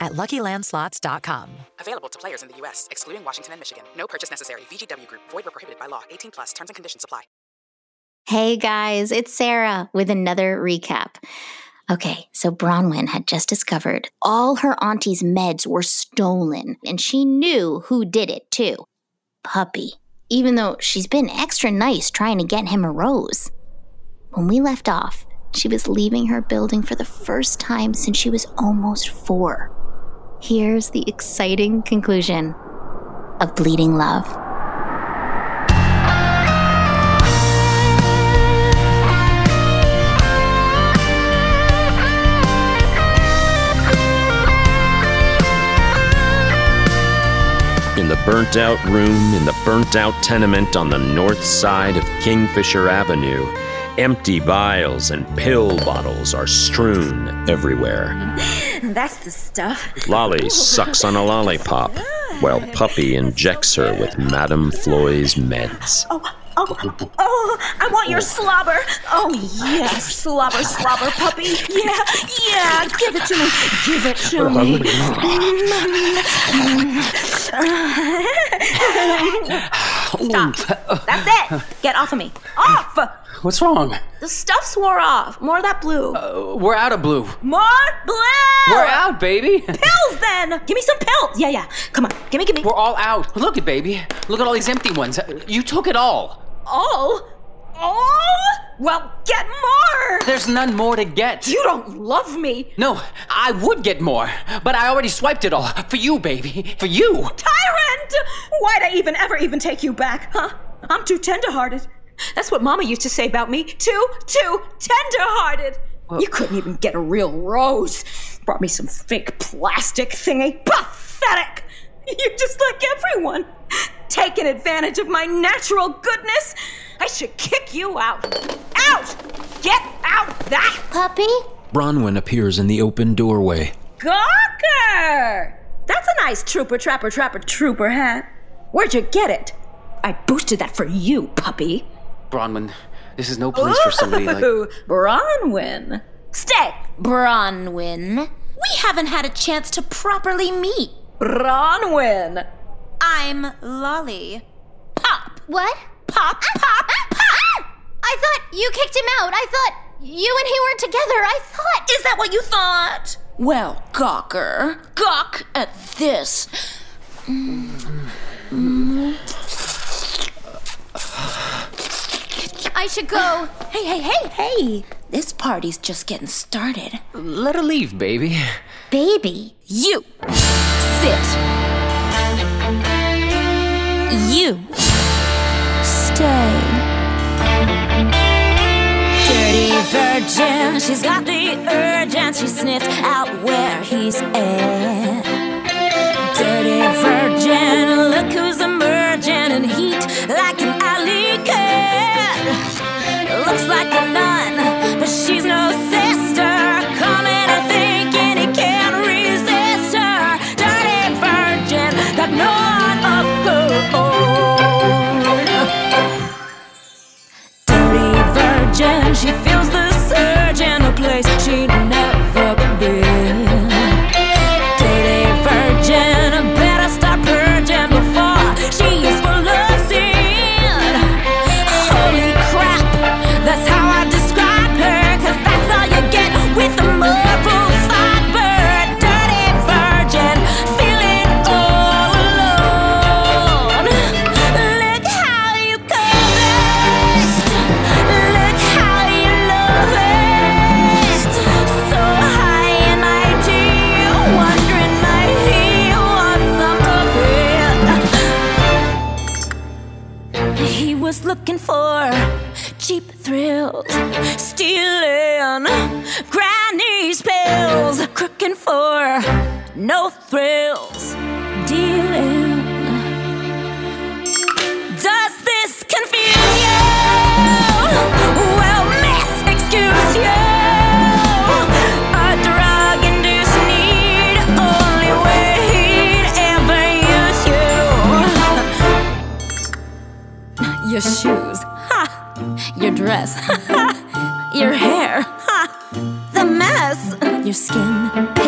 at LuckyLandSlots.com. Available to players in the U.S., excluding Washington and Michigan. No purchase necessary. VGW Group. Void where prohibited by law. 18 plus. Terms and conditions apply. Hey guys, it's Sarah with another recap. Okay, so Bronwyn had just discovered all her auntie's meds were stolen, and she knew who did it too. Puppy. Even though she's been extra nice trying to get him a rose. When we left off, she was leaving her building for the first time since she was almost four. Here's the exciting conclusion of Bleeding Love. In the burnt out room in the burnt out tenement on the north side of Kingfisher Avenue, empty vials and pill bottles are strewn everywhere. That's the stuff. Lolly sucks on a lollipop, while Puppy injects her with Madame Floy's meds. Oh, oh, oh, I want your slobber. Oh, yes, slobber, slobber, puppy. Yeah, yeah, give it to me. Give it to me. Mm. Stop. That's it. Get off of me. Off! What's wrong? The stuff's wore off. More of that blue. Uh, we're out of blue. More blue! We're out, baby. Pills, then! Give me some pills. Yeah, yeah. Come on. Give me, give me. We're all out. Look at baby. Look at all these empty ones. You took it all. All? All? Well, get more! There's none more to get. You don't love me. No, I would get more, but I already swiped it all. For you, baby. For you. Tyrant! Why'd I even ever even take you back, huh? I'm too tenderhearted. That's what Mama used to say about me. Too, too tender-hearted. Well, you couldn't even get a real rose. Brought me some fake plastic thingy. Pathetic! You're just like everyone. Taking advantage of my natural goodness. I should kick you out. Out! Get out that puppy. Bronwyn appears in the open doorway. Gawker! That's a nice trooper, trapper, trapper, trooper hat. Where'd you get it? I boosted that for you, puppy. Bronwyn, this is no place for somebody like. Bronwyn. Stay! Bronwyn. We haven't had a chance to properly meet. Bronwyn. I'm Lolly. Pop. What? Pop, ah, pop, ah, pop! Ah, I thought you kicked him out. I thought you and he were together. I thought. Is that what you thought? Well, Gawker, gawk at this. I should go. Hey, hey, hey, hey! This party's just getting started. Let her leave, baby. Baby, You sit. You stay. Dirty virgin, she's got the urge and she sniffed out where he's at. Dirty virgin, look who's emerging in heat like virgin, she feels Your shoes, ha! Your dress, ha! Your hair, ha! The mess. Your skin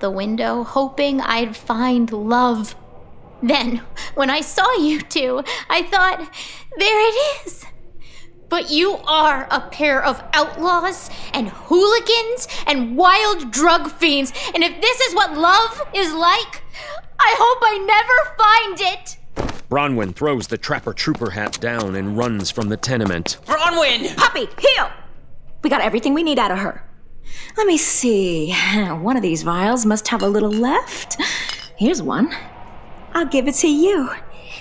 out the window hoping I'd find love. Then, when I saw you two, I thought, there it is. But you are a pair of outlaws and hooligans and wild drug fiends, and if this is what love is like, I hope I never find it. Bronwyn throws the trapper trooper hat down and runs from the tenement. Bronwyn! Puppy, heel! We got everything we need out of her. Let me see. One of these vials must have a little left. Here's one. I'll give it to you,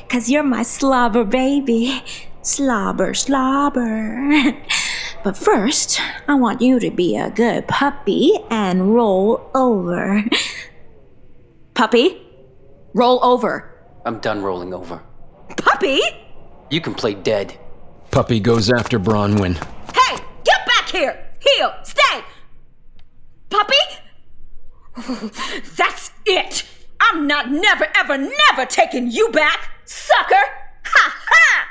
because you're my slobber baby. Slobber, slobber. But first, I want you to be a good puppy and roll over. Puppy, roll over. I'm done rolling over. Puppy? You can play dead. Puppy goes after Bronwyn. Hey, get back here! Heel, stay! Puppy? That's it! I'm not never, ever, never taking you back, sucker! Ha ha!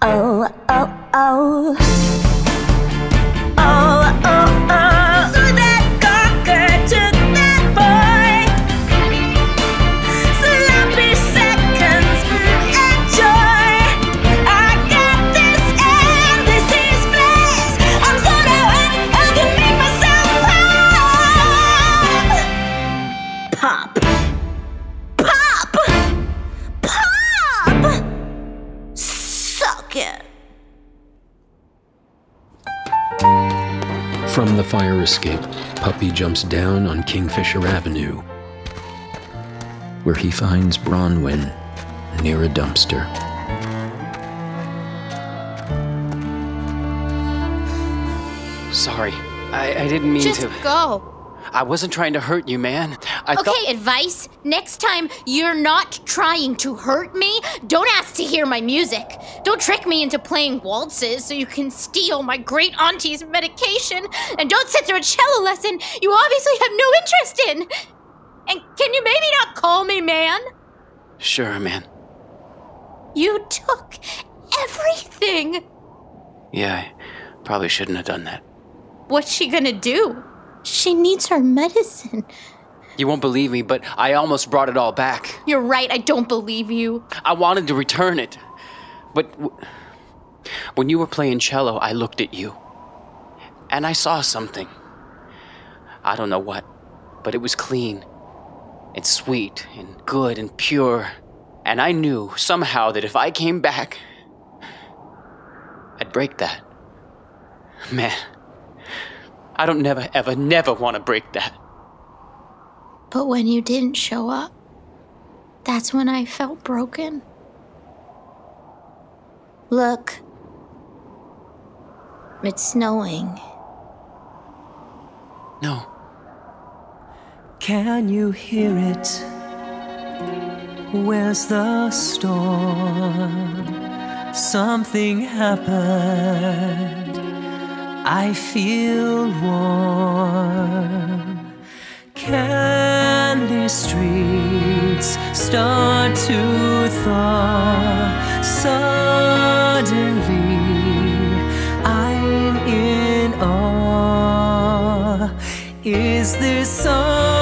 Oh, oh, oh. Escape, Puppy jumps down on Kingfisher Avenue, where he finds Bronwyn near a dumpster. Sorry. I, I didn't mean Just to. go. I wasn't trying to hurt you, man. I okay, thought. advice. Next time you're not trying to hurt me, don't ask to hear my music. Don't trick me into playing waltzes so you can steal my great auntie's medication. And don't sit through a cello lesson you obviously have no interest in. And can you maybe not call me man? Sure, man. You took everything. Yeah, I probably shouldn't have done that. What's she gonna do? She needs her medicine. You won't believe me, but I almost brought it all back. You're right, I don't believe you. I wanted to return it. But w- when you were playing cello, I looked at you. And I saw something. I don't know what, but it was clean and sweet and good and pure. And I knew somehow that if I came back, I'd break that. Man, I don't never, ever, never want to break that. But when you didn't show up, that's when I felt broken. Look, it's snowing. No. Can you hear it? Where's the storm? Something happened. I feel warm. Can these streets start to thaw? Suddenly, I'm in awe. Is this summer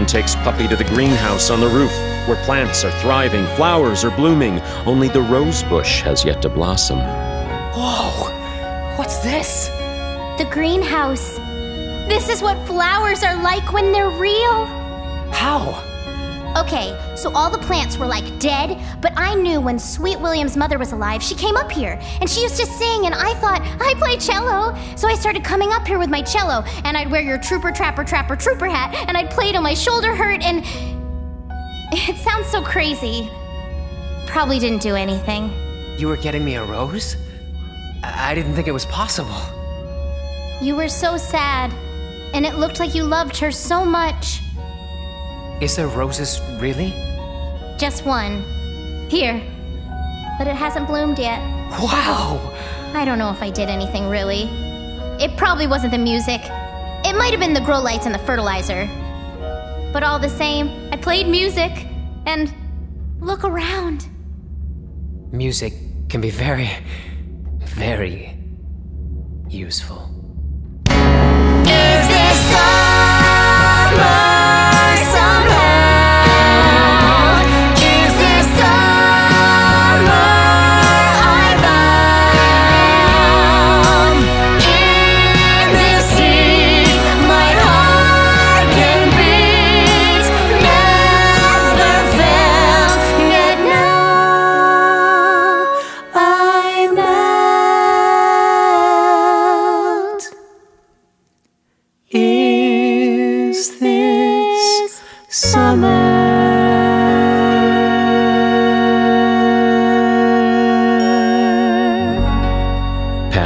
Bronwyn takes Puppy to the greenhouse on the roof, where plants are thriving, flowers are blooming. Only the rose bush has yet to blossom. Whoa! What's this? The greenhouse. This is what flowers are like when they're real. How? Okay, so all the plants were like dead, but I knew when Sweet William's mother was alive, she came up here and she used to sing, and I thought, I play cello. So I started coming up here with my cello, and I'd wear your trooper, trapper, trapper, trooper hat, and I'd play till my shoulder hurt, and. It sounds so crazy. Probably didn't do anything. You were getting me a rose? I I didn't think it was possible. You were so sad, and it looked like you loved her so much. Is there roses really? Just one. Here. But it hasn't bloomed yet. Wow! I don't know if I did anything really. It probably wasn't the music. It might have been the grow lights and the fertilizer. But all the same, I played music and look around. Music can be very, very useful.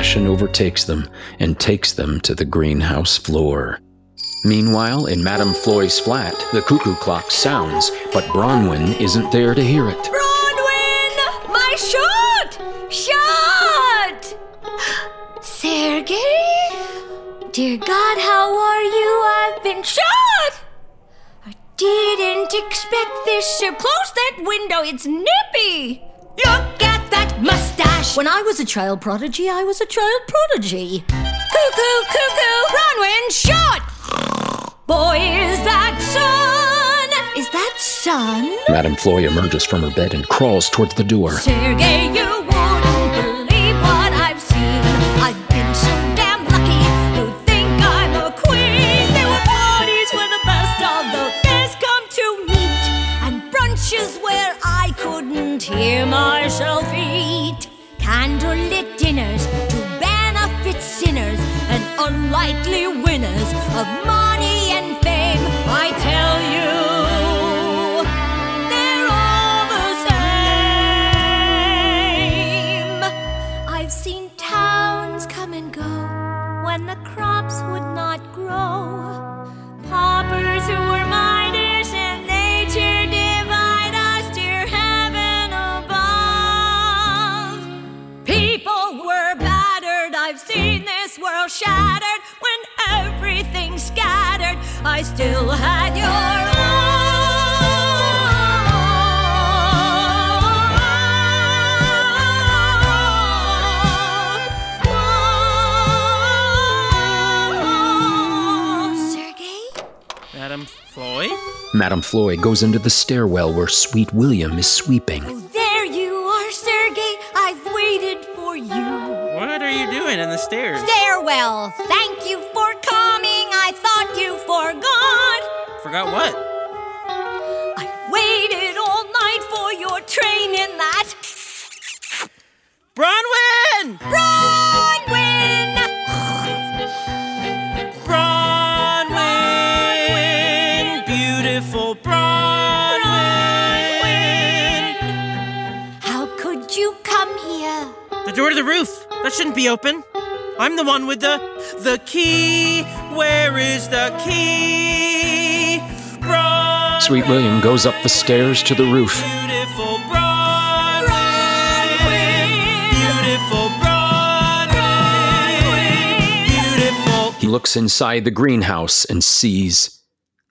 Passion overtakes them and takes them to the greenhouse floor. Meanwhile, in Madame Floy's flat, the cuckoo clock sounds, but Bronwyn isn't there to hear it. Bronwyn! My shot! Shot! Sergey? Dear God, how are you? I've been shot! I didn't expect this. Sir, close that window. It's nippy. Look at that mustache. mustache. When I was a child prodigy, I was a child prodigy. Cuckoo, cuckoo, Bronwyn, shot! Boy, is that sun? Is that sun? Madame Floy emerges from her bed and crawls towards the door. Sergey, you wouldn't believe what I've seen. I've been so damn lucky. You think I'm a queen? There were parties where the best of the best come to meet, and brunches where I couldn't hear myself eat. Candlelit dinners to benefit sinners and unlikely winners of money and fame. I tell shattered when everything's scattered. I still had your Madame Floy? Madame Floy goes into the stairwell where Sweet William is sweeping. Thank you for coming. I thought you forgot. Forgot what? I waited all night for your train in that. Bronwyn! Bronwyn! Bronwyn! Beautiful Bronwyn! How could you come here? The door to the roof. That shouldn't be open. I'm the one with the the key. Where is the key? Bron- Sweet William goes up the stairs to the roof. Beautiful Bronwyn. Beautiful Bronwyn. Beautiful. He looks inside the greenhouse and sees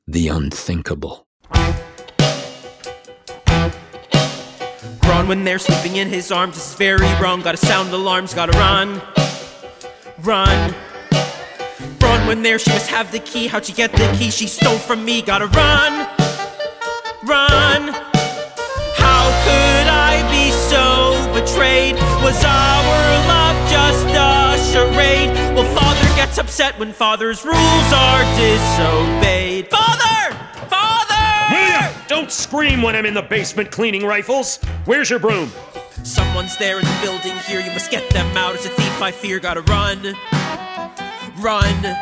the unthinkable. Bronwyn there sleeping in his arms. Is very wrong. Gotta sound alarms. Gotta run. Run. Run when there. She must have the key. How'd she get the key? She stole from me. Gotta run. Run. How could I be so betrayed? Was our love just a charade? Well, father gets upset when father's rules are disobeyed. Father! Father! William, don't scream when I'm in the basement cleaning rifles. Where's your broom? Someone's there in the building here. You must get them out. It's a thief, I fear. Gotta run. Run.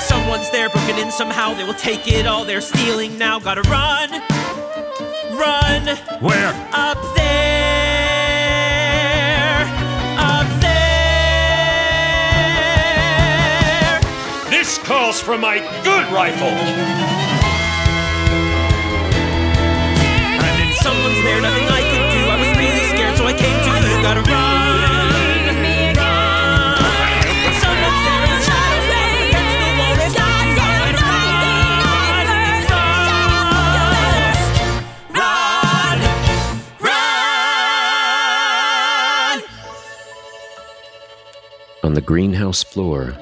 Someone's there broken in somehow. They will take it all. They're stealing now. Gotta run. Run. Where? Up there. Up there. This calls for my good rifle. And then someone's there. Nothing I I came to you. Gotta run. Run. Someone's there in the shadows. Against the wall. Gotta run. Run. Run. On the greenhouse floor,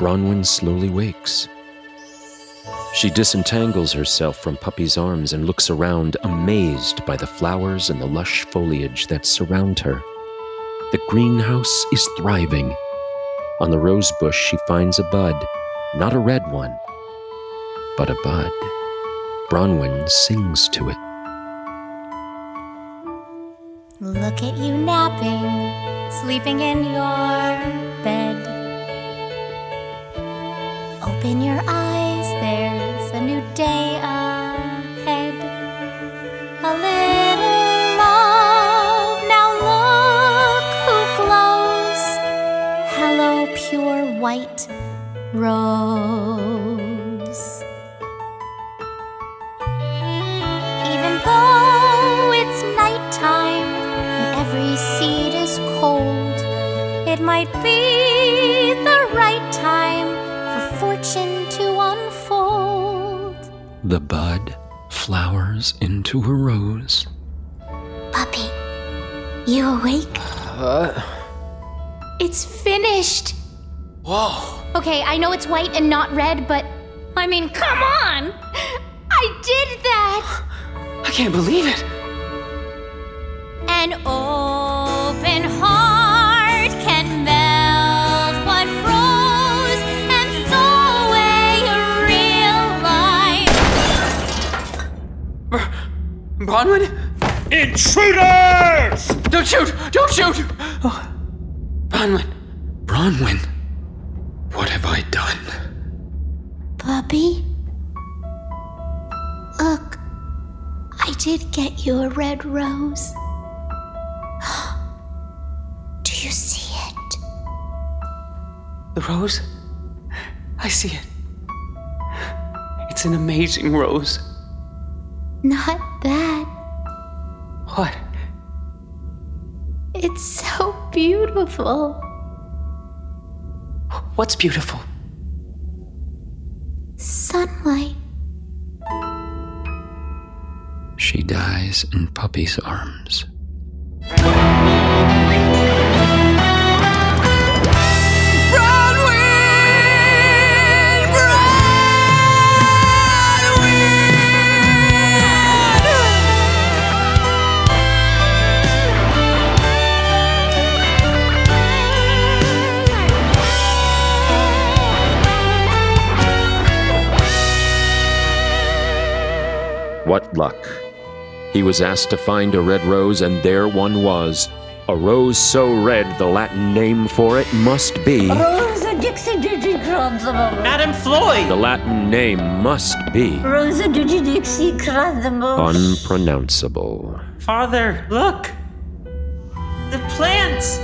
Bronwyn slowly wakes. She disentangles herself from Puppy's arms and looks around, amazed by the flowers and the lush foliage that surround her. The greenhouse is thriving. On the rose bush, she finds a bud, not a red one, but a bud. Bronwyn sings to it. Look at you napping, sleeping in your bed. Open your eyes, new day ahead. A little love, now look who glows. Hello, pure white rose. Even though it's nighttime and every seed is cold, it might be The bud flowers into a rose. Puppy, You awake? Uh, It's finished. whoa. Okay, I know it's white and not red, but I mean, come on! I did that! I can't believe it. An open heart Bronwyn? Intruders! Don't shoot! Don't shoot! Oh. Bronwyn. Bronwyn, what have I done? Puppy? Look, I did get you a red rose. Do you see it? The rose? I see it. It's an amazing rose. Not that. What? It's so beautiful. What's beautiful? Sunlight. She dies in Puppy's arms. What luck! He was asked to find a red rose, and there one was. A rose so red, the Latin name for it must be. Rosa Dixie Digi Cranzamo. Madame Floy! The Latin name must be Rosa Digi Dixie Cranzamo. unpronounceable. Father, look! The plants!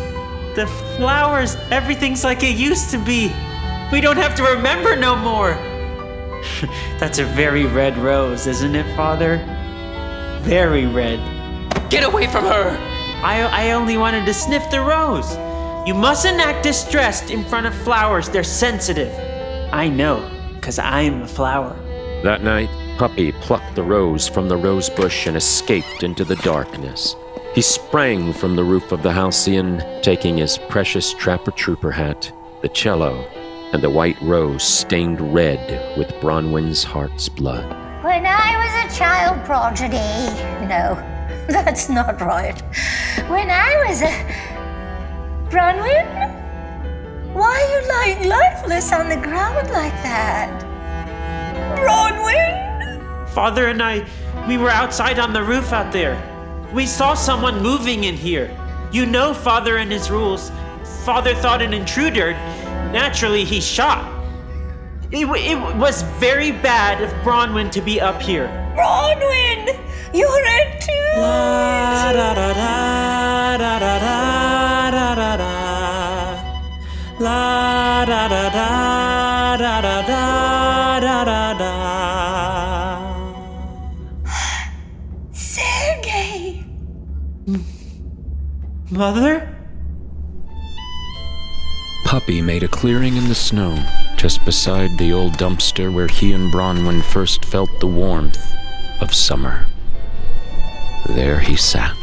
The flowers, everything's like it used to be. We don't have to remember no more. That's a very red rose, isn't it, Father? Very red. Get away from her! I, I only wanted to sniff the rose. You mustn't act distressed in front of flowers, they're sensitive. I know, because I'm a flower. That night, Puppy plucked the rose from the rose bush and escaped into the darkness. He sprang from the roof of the halcyon, taking his precious trapper trooper hat, the cello, and the white rose stained red with Bronwyn's heart's blood. When I was a child prodigy. No, that's not right. When I was a. Bronwyn? Why are you lying lifeless on the ground like that? Bronwyn? Father and I, we were outside on the roof out there. We saw someone moving in here. You know Father and his rules. Father thought an intruder. Naturally, he shot. It, w- it was very bad of Bronwyn to be up here. Bronwyn! You're red too! La da da da da da da da da da. La da da da da da da da da da. Sergey! Mother? Puppy made a clearing in the snow just beside the old dumpster where he and Bronwyn first felt the warmth of summer. There he sat,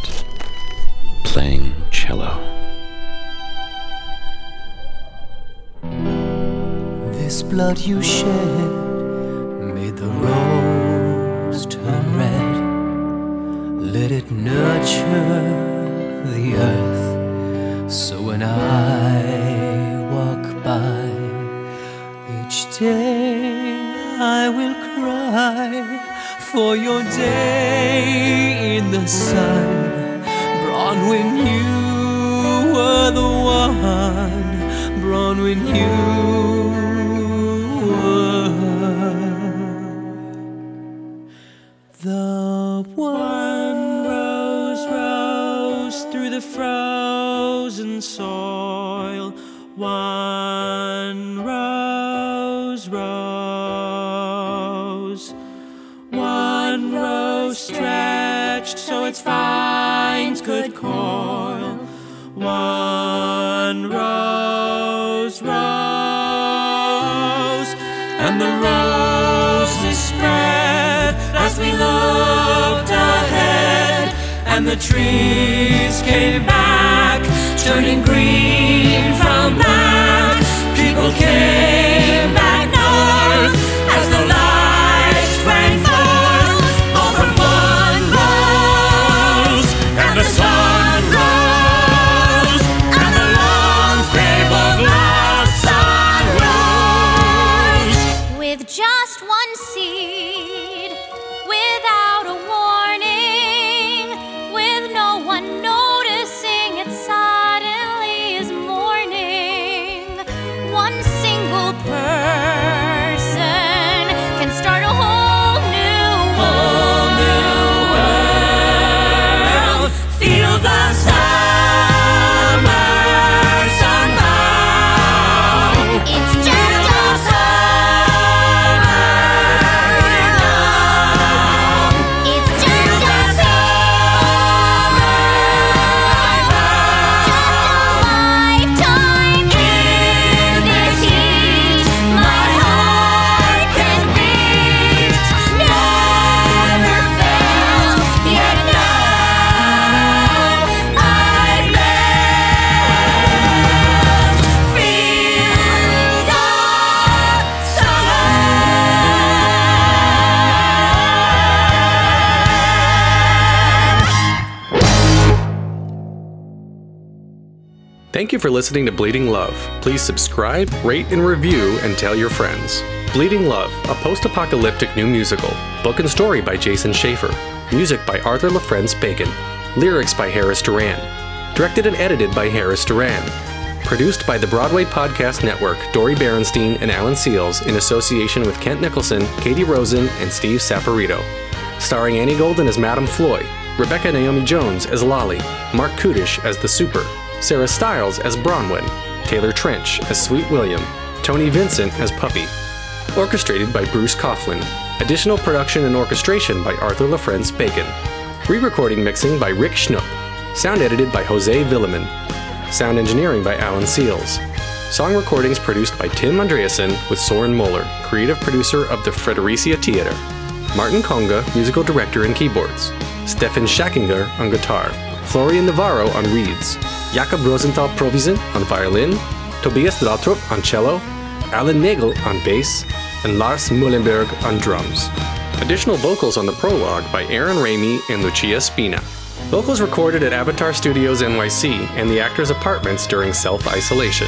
playing cello. This blood you shed made the rose turn red. Let it nurture the earth. So when I for your day in the sun. Bronwyn, you were the one. Bronwyn, you The one rose rose through the frozen soil. One rose One rose stretched so its vines could coil. One rose rose. And the roses spread as we looked ahead. and the trees came back, turning green from black. People came One Thank you for listening to Bleeding Love. Please subscribe, rate, and review, and tell your friends. Bleeding Love, a post apocalyptic new musical. Book and story by Jason Schaefer. Music by Arthur Lafrentz Bacon. Lyrics by Harris Doran. Directed and edited by Harris Doran. Produced by the Broadway Podcast Network, Dori Berinstein and Alan Seales, in association with Kent Nicholson, Katie Rosen, and Steve Saporito. Starring Annie Golden as Madame Floy, Rebecca Naomi Jones as Lolly, Marc Kudisch as the Super, Sarah Stiles as Bronwyn, Taylor Trensch as Sweet William, Tony Vincent as Puppy. Orchestrated by Bruce Coughlin. Additional production and orchestration by Arthur Lafrentz Bacon. Re-recording mixing by Rick Schnupp. Sound edited by Jose Villeman. Sound engineering by Alan Seales. Song recordings produced by Tim Andreasen with Soren Moeller, creative producer of the Fredericia Theater. Martin Conga, musical director and keyboards. Stefan Schackinger on guitar. Florian Navarro on reeds. Jakob Rosenthal Provisen on violin. Tobias Daltrup on cello. Alan Nagel on bass. And Lars Mullenberg on drums. Additional vocals on the prologue by Aaron Ramey and Lucia Spina. Vocals recorded at Avatar Studios NYC and the actors' apartments during self isolation.